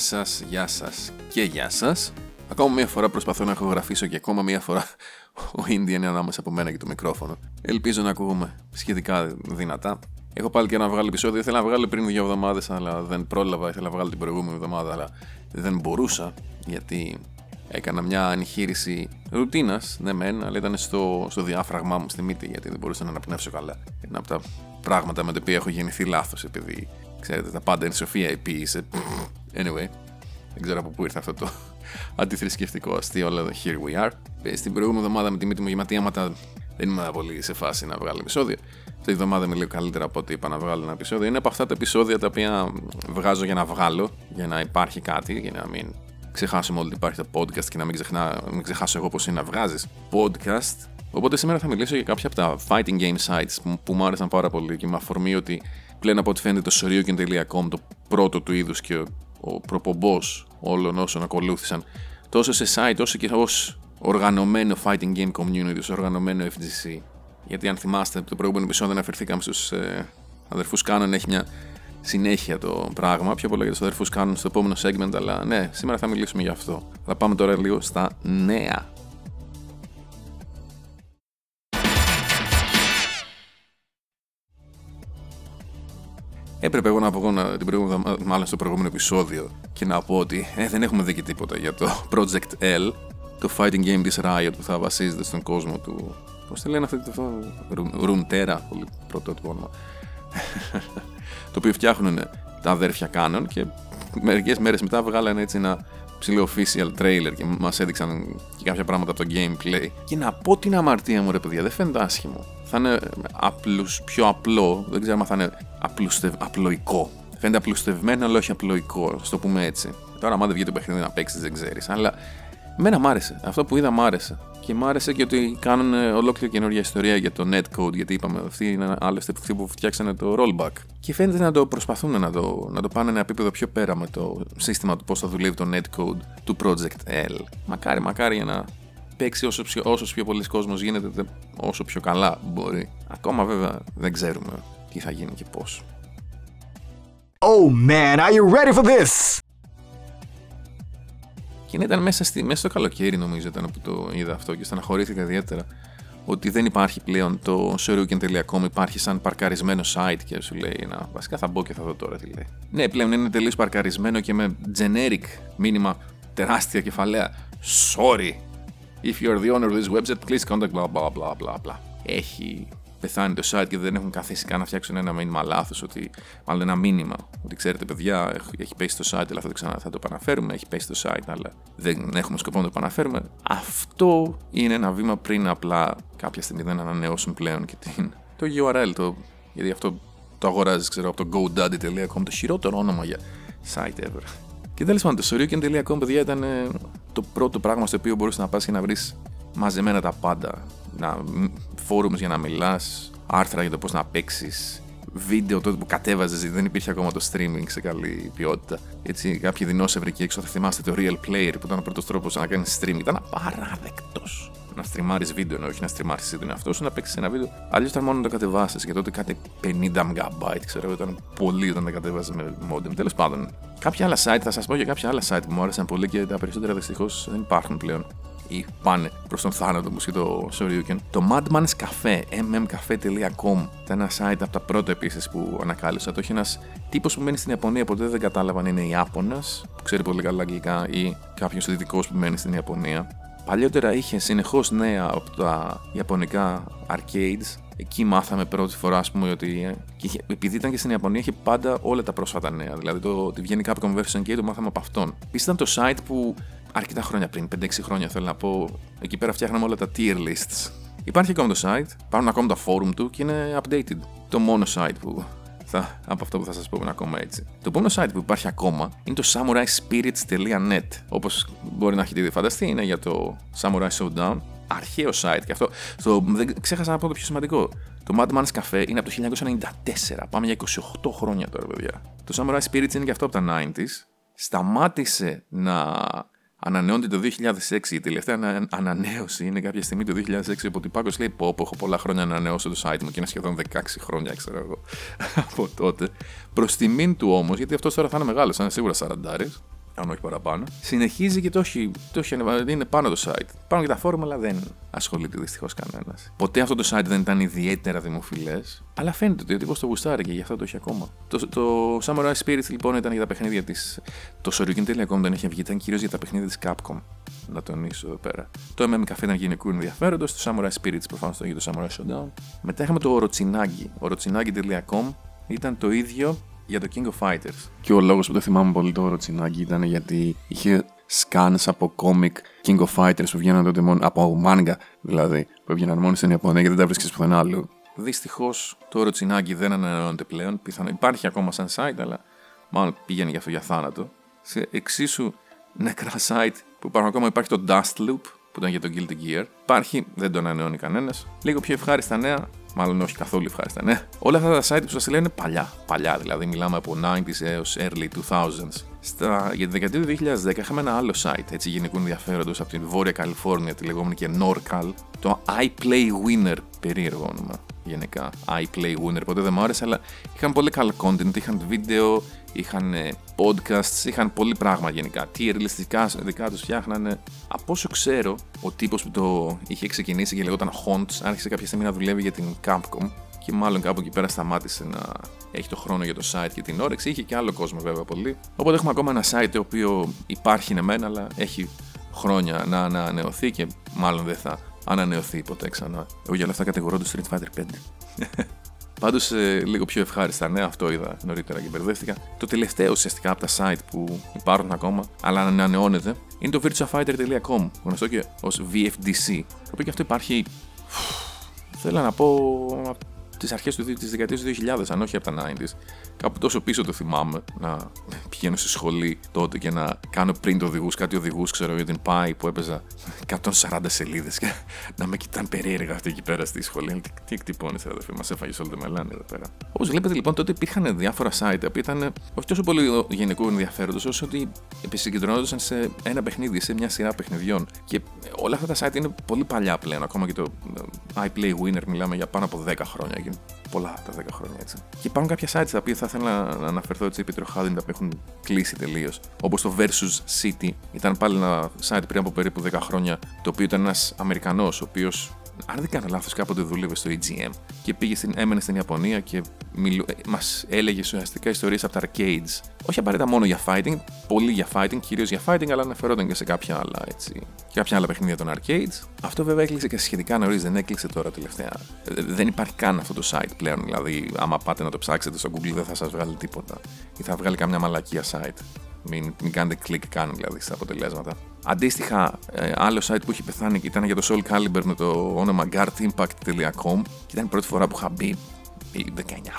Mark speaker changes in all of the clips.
Speaker 1: σας, γεια σας και γεια σας. Ακόμα μία φορά προσπαθώ να ηχογραφήσω και ακόμα μία φορά ο Indian είναι ανάμεσα από μένα και το μικρόφωνο. Ελπίζω να ακούγουμε σχετικά δυνατά. Έχω πάλι και να βγάλω επεισόδιο. Ήθελα να βγάλω πριν δύο εβδομάδες, αλλά δεν πρόλαβα. Ήθελα να βγάλω την προηγούμενη εβδομάδα, αλλά δεν μπορούσα γιατί έκανα μια εγχείρηση ρουτίνας, ναι, μεν, αλλά ήταν στο, στο διάφραγμά μου στη μύτη γιατί δεν μπορούσα να αναπνεύσω καλά. Ένα από τα πράγματα με τα οποία έχω γεννηθεί λάθος, επειδή ξέρετε, τα πάντα είναι σοφία επίησε. Anyway, δεν ξέρω από πού ήρθε αυτό το αντιθρησκευτικό αστείο, αλλά here we are. Ε, στην προηγούμενη εβδομάδα με τη μύτη μου γεματή άματα δεν ήμουν πολύ σε φάση να βγάλω επεισόδιο. Αυτή τη εβδομάδα είμαι λίγο καλύτερα από ό,τι είπα να βγάλω ένα επεισόδιο. Είναι από αυτά τα επεισόδια τα οποία βγάζω για να βγάλω, για να υπάρχει κάτι, για να μην ξεχάσουμε ότι υπάρχει το podcast και να μην, ξεχνά, μην ξεχάσω εγώ πώς είναι να βγάζεις podcast. Οπότε σήμερα θα μιλήσω για κάποια από τα fighting game sites που, που μου άρεσαν πάρα πολύ και με αφορμή ότι πλέον από ό,τι φαίνεται το Shoryuken.com, το πρώτο του είδους και ο, ο προπομπός όλων όσων ακολούθησαν, τόσο σε site όσο και ως οργανωμένο fighting game community, ως οργανωμένο FGC. Γιατί αν θυμάστε, το προηγούμενο επεισόδιο αναφερθήκαμε στους ε, αδερφούς Κάνων, έχει μια συνέχεια το πράγμα. Πιο πολλά για τους αδερφούς Κάνων στο επόμενο segment, αλλά ναι, σήμερα θα μιλήσουμε για αυτό. Αλλά πάμε τώρα λίγο στα νέα. Έπρεπε εγώ να πω την προηγούμενη, μάλλον στο προηγούμενο επεισόδιο και να πω ότι ε, δεν έχουμε δει και τίποτα για το Project L, το fighting game της Riot που θα βασίζεται στον κόσμο του. Πώς τη λένε αυτό το Runeterra, πολύ πρωτότυπο όνομα. το οποίο φτιάχνουν τα αδέρφια Canon και μερικές μέρες μετά βγάλανε έτσι ένα ψηλό official trailer και μας έδειξαν και κάποια πράγματα από το gameplay. Και να πω την αμαρτία μου, ρε παιδιά, δεν φαίνεται άσχημο. Θα είναι απλούς, πιο απλό, δεν ξέρω αν θα είναι απλουστευ, απλοϊκό. Φαίνεται απλουστευμένο, αλλά όχι απλοϊκό, ας το πούμε έτσι. Τώρα, άμα δεν βγει το παιχνίδι να παίξεις, δεν ξέρεις. Αλλά Εμένα μ' άρεσε. Αυτό που είδα μ' άρεσε. Και μ' άρεσε και ότι κάνουν ολόκληρη καινούργια ιστορία για το netcode, γιατί είπαμε, αυτοί είναι άλλωστε αυτοί που φτιάξανε το rollback. Και φαίνεται να το προσπαθούν να το, να το πάνε ένα επίπεδο πιο πέρα με το σύστημα του πώς θα δουλεύει το netcode του Project L. Μακάρι, μακάρι για να παίξει όσο πιο, όσος πιο πολλοί κόσμος γίνεται, όσο πιο καλά μπορεί. Ακόμα βέβαια δεν ξέρουμε τι θα γίνει και πώς. Oh man, are you ready for this? Και ήταν μέσα, στη, μέσα στο καλοκαίρι, νομίζω, ήταν που το είδα αυτό και στεναχωρήθηκα ιδιαίτερα. Ότι δεν υπάρχει πλέον το Shoryuken.com, υπάρχει σαν παρκαρισμένο site και σου λέει να, βασικά θα μπω και θα δω τώρα τι λέει. Ναι, πλέον είναι τελείως παρκαρισμένο και με generic μήνυμα τεράστια κεφαλαία. Sorry. If you are the owner of this website, please contact blah blah blah blah blah. Έχει πεθάνει το site και δεν έχουν καθίσει καν να φτιάξουν ένα μήνυμα λάθος, ότι μάλλον ένα μήνυμα. Ότι ξέρετε, παιδιά, έχει πέσει το site, αλλά θα το, ξανά, θα το επαναφέρουμε. Έχει πέσει το site, αλλά δεν έχουμε σκοπό να το επαναφέρουμε. Αυτό είναι ένα βήμα πριν απλά κάποια στιγμή δεν ανανεώσουν πλέον και την, το URL. Το, γιατί αυτό το αγοράζεις, ξέρω, από το GoDaddy.com, το χειρότερο όνομα για site ever. Και τέλος πάντων, το Soriuken.com, παιδιά, ήταν ε, το πρώτο πράγμα στο οποίο μπορούσες να πας και να βρεις μαζεμένα τα πάντα. Να, forums για να μιλάς, άρθρα για το πώς να παίξεις, βίντεο τότε που κατέβαζες, δεν υπήρχε ακόμα το streaming σε καλή ποιότητα. Έτσι, κάποιοι δεινόσευροι εκεί έξω θα θυμάστε το Real Player που ήταν ο πρώτος τρόπος να κάνεις streaming. Ήταν απαράδεκτος. Να στριμάρεις βίντεο, ενώ όχι να στριμάρεις εσύ τον εαυτό σου, να παίξεις ένα βίντεο. Αλλιώς ήταν μόνο να το κατεβάσεις και τότε κάτι 50 MB, ξέρω εγώ, ήταν πολύ όταν τα κατέβαζες με modem. Τέλος πάντων, κάποια άλλα site, θα σας πω για κάποια άλλα site που μου άρεσαν πολύ και τα περισσότερα δυστυχώς δεν υπάρχουν πλέον ή πάνε προς τον θάνατο μου το Shoryuken. Το Madman's Cafe, mmcafe.com, ήταν ένα site από τα πρώτα επίσης που ανακάλυψα. Το έχει ένας τύπος που μένει στην Ιαπωνία, ποτέ δεν κατάλαβαν είναι Ιάπωνας, που ξέρει πολύ καλά αγγλικά, ή κάποιο δυτικό που μένει στην Ιαπωνία. Παλιότερα είχε συνεχώς νέα από τα Ιαπωνικά arcades. Εκεί μάθαμε πρώτη φορά, ας πούμε, ότι. Και επειδή ήταν και στην Ιαπωνία, είχε πάντα όλα τα πρόσφατα νέα. Δηλαδή, το ότι βγαίνει κάποιο conversion και το μάθαμε από αυτόν. Επίσης, ήταν το site που αρκετά χρόνια πριν, 5-6 χρόνια θέλω να πω, εκεί πέρα φτιάχναμε όλα τα tier lists. Υπάρχει ακόμα το site, υπάρχουν ακόμα τα forum του και είναι updated. Το μόνο site που θα, από αυτό που θα σας πω είναι ακόμα έτσι. Το επόμενο site που υπάρχει ακόμα είναι το samuraispirits.net. Όπως μπορεί να έχετε ήδη φανταστεί, είναι για το Samurai Showdown. Αρχαίο site και αυτό. Το, δεν, ξέχασα να πω το πιο σημαντικό. Το Madman's Cafe είναι από το 1994. Πάμε για 28 χρόνια τώρα, παιδιά. Το Samurai Spirits είναι και αυτό από τα 90s. Σταμάτησε να Ανανεώνεται το 2006. Η τελευταία ανανέωση είναι κάποια στιγμή το 2006. Οπότε ο Πάκο λέει: Πω, πω, έχω πολλά χρόνια να ανανεώσω το site μου και είναι σχεδόν 16 χρόνια, ξέρω εγώ, από τότε. Προς τιμήν του όμως, γιατί αυτός τώρα θα είναι μεγάλος, θα είναι σίγουρα 40. Αν όχι παραπάνω. Συνεχίζει και το έχει, το έχει ανεβάσει, είναι πάνω το site. Πάνω και τα φόρμα, αλλά δεν ασχολείται δυστυχώς κανένας. Ποτέ αυτό το site δεν ήταν ιδιαίτερα δημοφιλές, αλλά φαίνεται ότι ο τύπος το γουστάρει και γι' αυτό το έχει ακόμα. Το, το Samurai Spirits λοιπόν ήταν για τα παιχνίδια της. Το Shoryuken.com δεν έχει βγει, ήταν κυρίως για τα παιχνίδια της Capcom. Να τονίσω εδώ πέρα. Το MM Café ήταν γυναικού ενδιαφέροντος, το Samurai Spirits προφανώς το το Samurai Showdown. Μετά είχαμε το Orochinagi. Orochinagi.com ήταν το ίδιο για το King of Fighters.
Speaker 2: Και ο λόγος που το θυμάμαι πολύ το Ροτσινάκι ήταν γιατί είχε scans από comic King of Fighters που βγαίναν τότε μόνο, από manga δηλαδή, που βγαίναν μόνο στην Ιαπωνία και δεν τα βρίσκεις πουθενά αλλού.
Speaker 1: Δυστυχώς το Ροτσινάκι δεν ανανεώνεται πλέον. Πιθανό, υπάρχει ακόμα σαν site, αλλά μάλλον πήγαινε για αυτό για θάνατο. Σε εξίσου νεκρά site που υπάρχουν ακόμα υπάρχει το Dust Loop που ήταν για το Guilty Gear. Υπάρχει, δεν το ανανεώνει κανένας. Λίγο πιο ευχάριστα νέα, Μάλλον όχι καθόλου ευχάριστα, ναι. Όλα αυτά τα site που σας λένε είναι παλιά. Παλιά δηλαδή, μιλάμε από 90s έως early 2000s. Στα, για τη δεκαετία του 2010 είχαμε ένα άλλο site έτσι γενικού ενδιαφέροντος από την Βόρεια Καλιφόρνια, τη λεγόμενη και NorCal, το iPlay Winner. Περίεργο όνομα γενικά. iPlay Winner, ποτέ δεν μου άρεσε, αλλά είχαν πολύ καλό content. Είχαν βίντεο, είχαν podcasts, είχαν πολύ πράγμα γενικά. Τι ρελιστικά δικά τους φτιάχνανε. Από όσο ξέρω, ο τύπος που το είχε ξεκινήσει και λεγόταν Honts άρχισε κάποια στιγμή να δουλεύει για την Capcom και μάλλον κάπου εκεί πέρα σταμάτησε να έχει το χρόνο για το site και την όρεξη. Είχε και άλλο κόσμο βέβαια πολύ. Οπότε έχουμε ακόμα ένα site το οποίο υπάρχει ναι μεν, αλλά έχει χρόνια να ανανεωθεί και μάλλον δεν θα ανανεωθεί ποτέ ξανά. Εγώ για όλα αυτά κατηγορώ το Street Fighter 5. Πάντως, ε, λίγο πιο ευχάριστα ναι, αυτό είδα νωρίτερα και μπερδεύτηκα. Το τελευταίο ουσιαστικά από τα site που υπάρχουν ακόμα, αλλά ανανεώνεται, είναι το virtuafighter.com, γνωστό και ως VFDC. Το οποίο και αυτό υπάρχει. Θέλω να πω τις αρχές της δεκαετίας του 2000, αν όχι από τα 90s. Κάπου τόσο πίσω το θυμάμαι να πηγαίνω στη σχολή τότε και να κάνω print οδηγούς, κάτι οδηγούς, ξέρω για την Pi που έπαιζα 140 σελίδες και να με κοιτάνε περίεργα αυτή εκεί πέρα στη σχολή. Τι, τι εκτυπώνει, αδερφή, μας έφαγες όλο το μελάνι εδώ πέρα. Όπως βλέπετε λοιπόν, τότε υπήρχαν διάφορα site που ήταν όχι τόσο πολύ γενικού ενδιαφέροντος, όσο ότι επισυγκεντρωνόντουσαν σε ένα παιχνίδι, σε μια σειρά παιχνιδιών. Και όλα αυτά τα site είναι πολύ παλιά πλέον. Ακόμα και το ε, iPlay Winner μιλάμε για πάνω από 10 χρόνια πολλά τα 10 χρόνια έτσι. Και υπάρχουν κάποια sites τα οποία θα ήθελα να αναφερθώ έτσι επί τροχάδι τα οποία έχουν κλείσει τελείως. Όπως το Versus City ήταν πάλι ένα site πριν από περίπου 10 χρόνια, το οποίο ήταν ένας Αμερικανός, ο οποίος αν δεν κάνω λάθος, κάποτε δούλευε στο EGM και πήγε στην, έμενε στην Ιαπωνία και μιλου... Ε, μας έλεγε ουσιαστικά ιστορίες από τα arcades. Όχι απαραίτητα μόνο για fighting, πολύ για fighting, κυρίως για fighting, αλλά αναφερόταν και σε κάποια άλλα, έτσι, κάποια άλλα παιχνίδια των arcades. Αυτό βέβαια έκλεισε και σχετικά νωρίς, δεν έκλεισε τώρα τελευταία. Ε, δεν υπάρχει καν αυτό το site πλέον. Δηλαδή, άμα πάτε να το ψάξετε στο Google, δεν θα σας βγάλει τίποτα. Ή θα βγάλει καμιά μαλακία site. Μην, μην κάνετε κλικ καν δηλαδή στα αποτελέσματα. Αντίστοιχα, ε, άλλο site που είχε πεθάνει ήταν για το Soul Calibur με το όνομα guardimpact.com και ήταν η πρώτη φορά που είχα μπει 19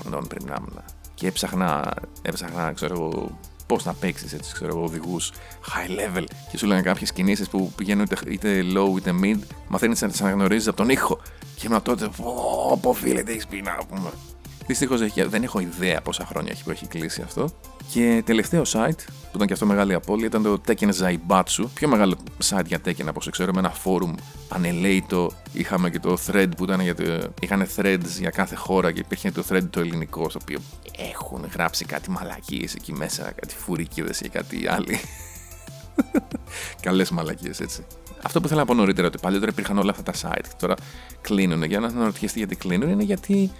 Speaker 1: χρονών πριν να ήμουν. Και έψαχνα, έψαχνα ξέρω εγώ, πώς να παίξεις έτσι, ξέρω εγώ, οδηγούς high level. Και σου λένε κάποιες κινήσεις που πηγαίνουν είτε, είτε low είτε mid. Μαθαίνεις να τι αναγνωρίζει από τον ήχο. Και ήμουν τότε, πω, φίλε, τι έχεις πει να πούμε. Δυστυχώς δεν έχω ιδέα πόσα χρόνια έχει που έχει κλείσει αυτό. Και τελευταίο site, που ήταν και αυτό μεγάλη απώλεια, ήταν το Tekken Zaibatsu. Πιο μεγάλο site για Tekken από όσο ξέρω, με ένα forum ανελέητο. Είχαμε και το thread που ήταν για το. Είχαν threads για κάθε χώρα και υπήρχε το thread το ελληνικό, στο οποίο έχουν γράψει κάτι μαλακίες εκεί μέσα, κάτι φουρικίδες και κάτι άλλοι. Καλές μαλακίες έτσι. Αυτό που ήθελα να πω νωρίτερα, ότι παλιότερα υπήρχαν όλα αυτά τα site και τώρα κλείνουν. Για να αναρωτιέστε γιατί κλείνουν, είναι γιατί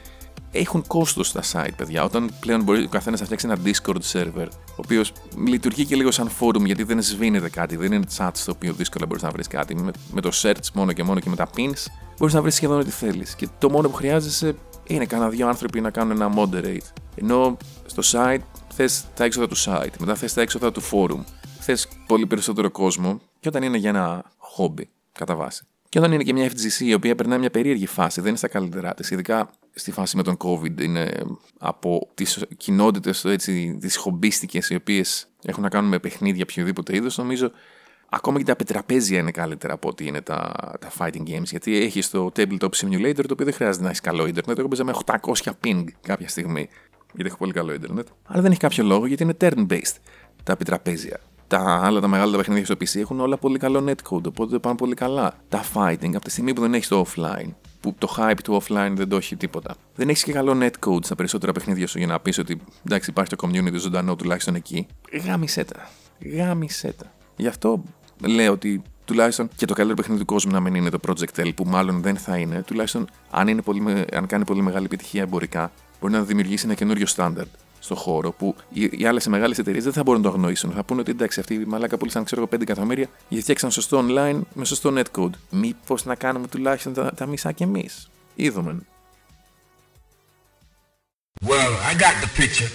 Speaker 1: έχουν κόστος στα site, παιδιά. Όταν πλέον μπορεί ο καθένας να φτιάξει ένα Discord server, ο οποίος λειτουργεί και λίγο σαν forum, γιατί δεν σβήνεται κάτι, δεν είναι chat στο οποίο δύσκολα μπορείς να βρεις κάτι. Με, με, το search μόνο και μόνο και με τα pins μπορείς να βρεις σχεδόν ό,τι θέλεις. Και το μόνο που χρειάζεσαι είναι κανένα δύο άνθρωποι να κάνουν ένα moderate. Ενώ στο site θες τα έξοδα του site, μετά θες τα έξοδα του forum, θες πολύ περισσότερο κόσμο, και όταν είναι για ένα hobby, κατά βάση. Και όταν είναι και μια FGC η οποία περνάει μια περίεργη φάση, δεν είναι στα καλύτερά της, ειδικά στη φάση με τον COVID, είναι από τις κοινότητες, τις χομπίστικες, οι οποίες έχουν να κάνουν με παιχνίδια οποιοδήποτε είδο, νομίζω ακόμα και τα πετραπέζια είναι καλύτερα από ότι είναι τα, τα fighting games. Γιατί έχει το tabletop simulator, το οποίο δεν χρειάζεται να έχεις καλό Ιντερνετ. Εγώ παίζα με 800 ping κάποια στιγμή, γιατί έχω πολύ καλό Ιντερνετ. Αλλά δεν έχει κάποιο λόγο γιατί είναι turn-based τα πετραπέζια τα άλλα τα μεγάλα τα παιχνίδια στο PC έχουν όλα πολύ καλό netcode, οπότε πάνε πολύ καλά. Τα fighting, από τη στιγμή που δεν έχεις το offline, που το hype του offline δεν το έχει τίποτα. Δεν έχεις και καλό netcode στα περισσότερα παιχνίδια σου για να πεις ότι εντάξει υπάρχει το community ζωντανό τουλάχιστον εκεί. Γάμισέ τα. Γάμισε τα. Γι' αυτό λέω ότι τουλάχιστον και το καλύτερο παιχνίδι του κόσμου να μην είναι το Project L, που μάλλον δεν θα είναι, τουλάχιστον αν, είναι πολύ, με- αν κάνει πολύ μεγάλη επιτυχία εμπορικά, μπορεί να δημιουργήσει ένα καινούριο στάνταρτ στο χώρο που οι, οι άλλες μεγάλες εταιρείες δεν θα μπορούν να το αγνοήσουν. Θα πούνε ότι εντάξει, αυτοί οι μαλάκα πούλησαν ξέρω εγώ 5 εκατομμύρια γιατί φτιάξαν σωστό online με σωστό netcode. Μήπως να κάνουμε τουλάχιστον τα, τα μισά κι εμείς. Είδομεν.
Speaker 3: Well, I got the picture.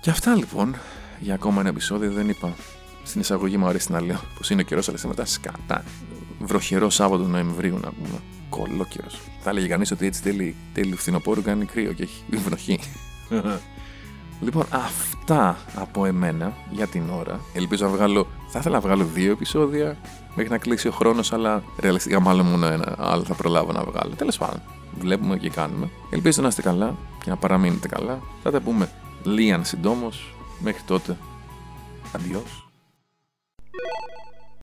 Speaker 1: Και αυτά λοιπόν για ακόμα ένα επεισόδιο. Δεν είπα στην εισαγωγή μου αρέσει να λέω πως είναι ο καιρός, αλλά μετά σκατά. Βροχερό Σάββατο Νοεμβρίου να πούμε. Κολόκαιρο. Θα έλεγε κανείς ότι έτσι τέλει, τέλει φθινοπόρου κάνει κρύο και έχει βροχή. λοιπόν, αυτά από εμένα για την ώρα. Ελπίζω να βγάλω. Θα ήθελα να βγάλω δύο επεισόδια μέχρι να κλείσει ο χρόνος, αλλά ρεαλιστικά μάλλον μόνο ένα άλλο θα προλάβω να βγάλω. Τέλος πάντων, βλέπουμε και κάνουμε. Ελπίζω να είστε καλά και να παραμείνετε καλά. Θα τα πούμε λίγαν συντόμως. Μέχρι τότε, αντιός.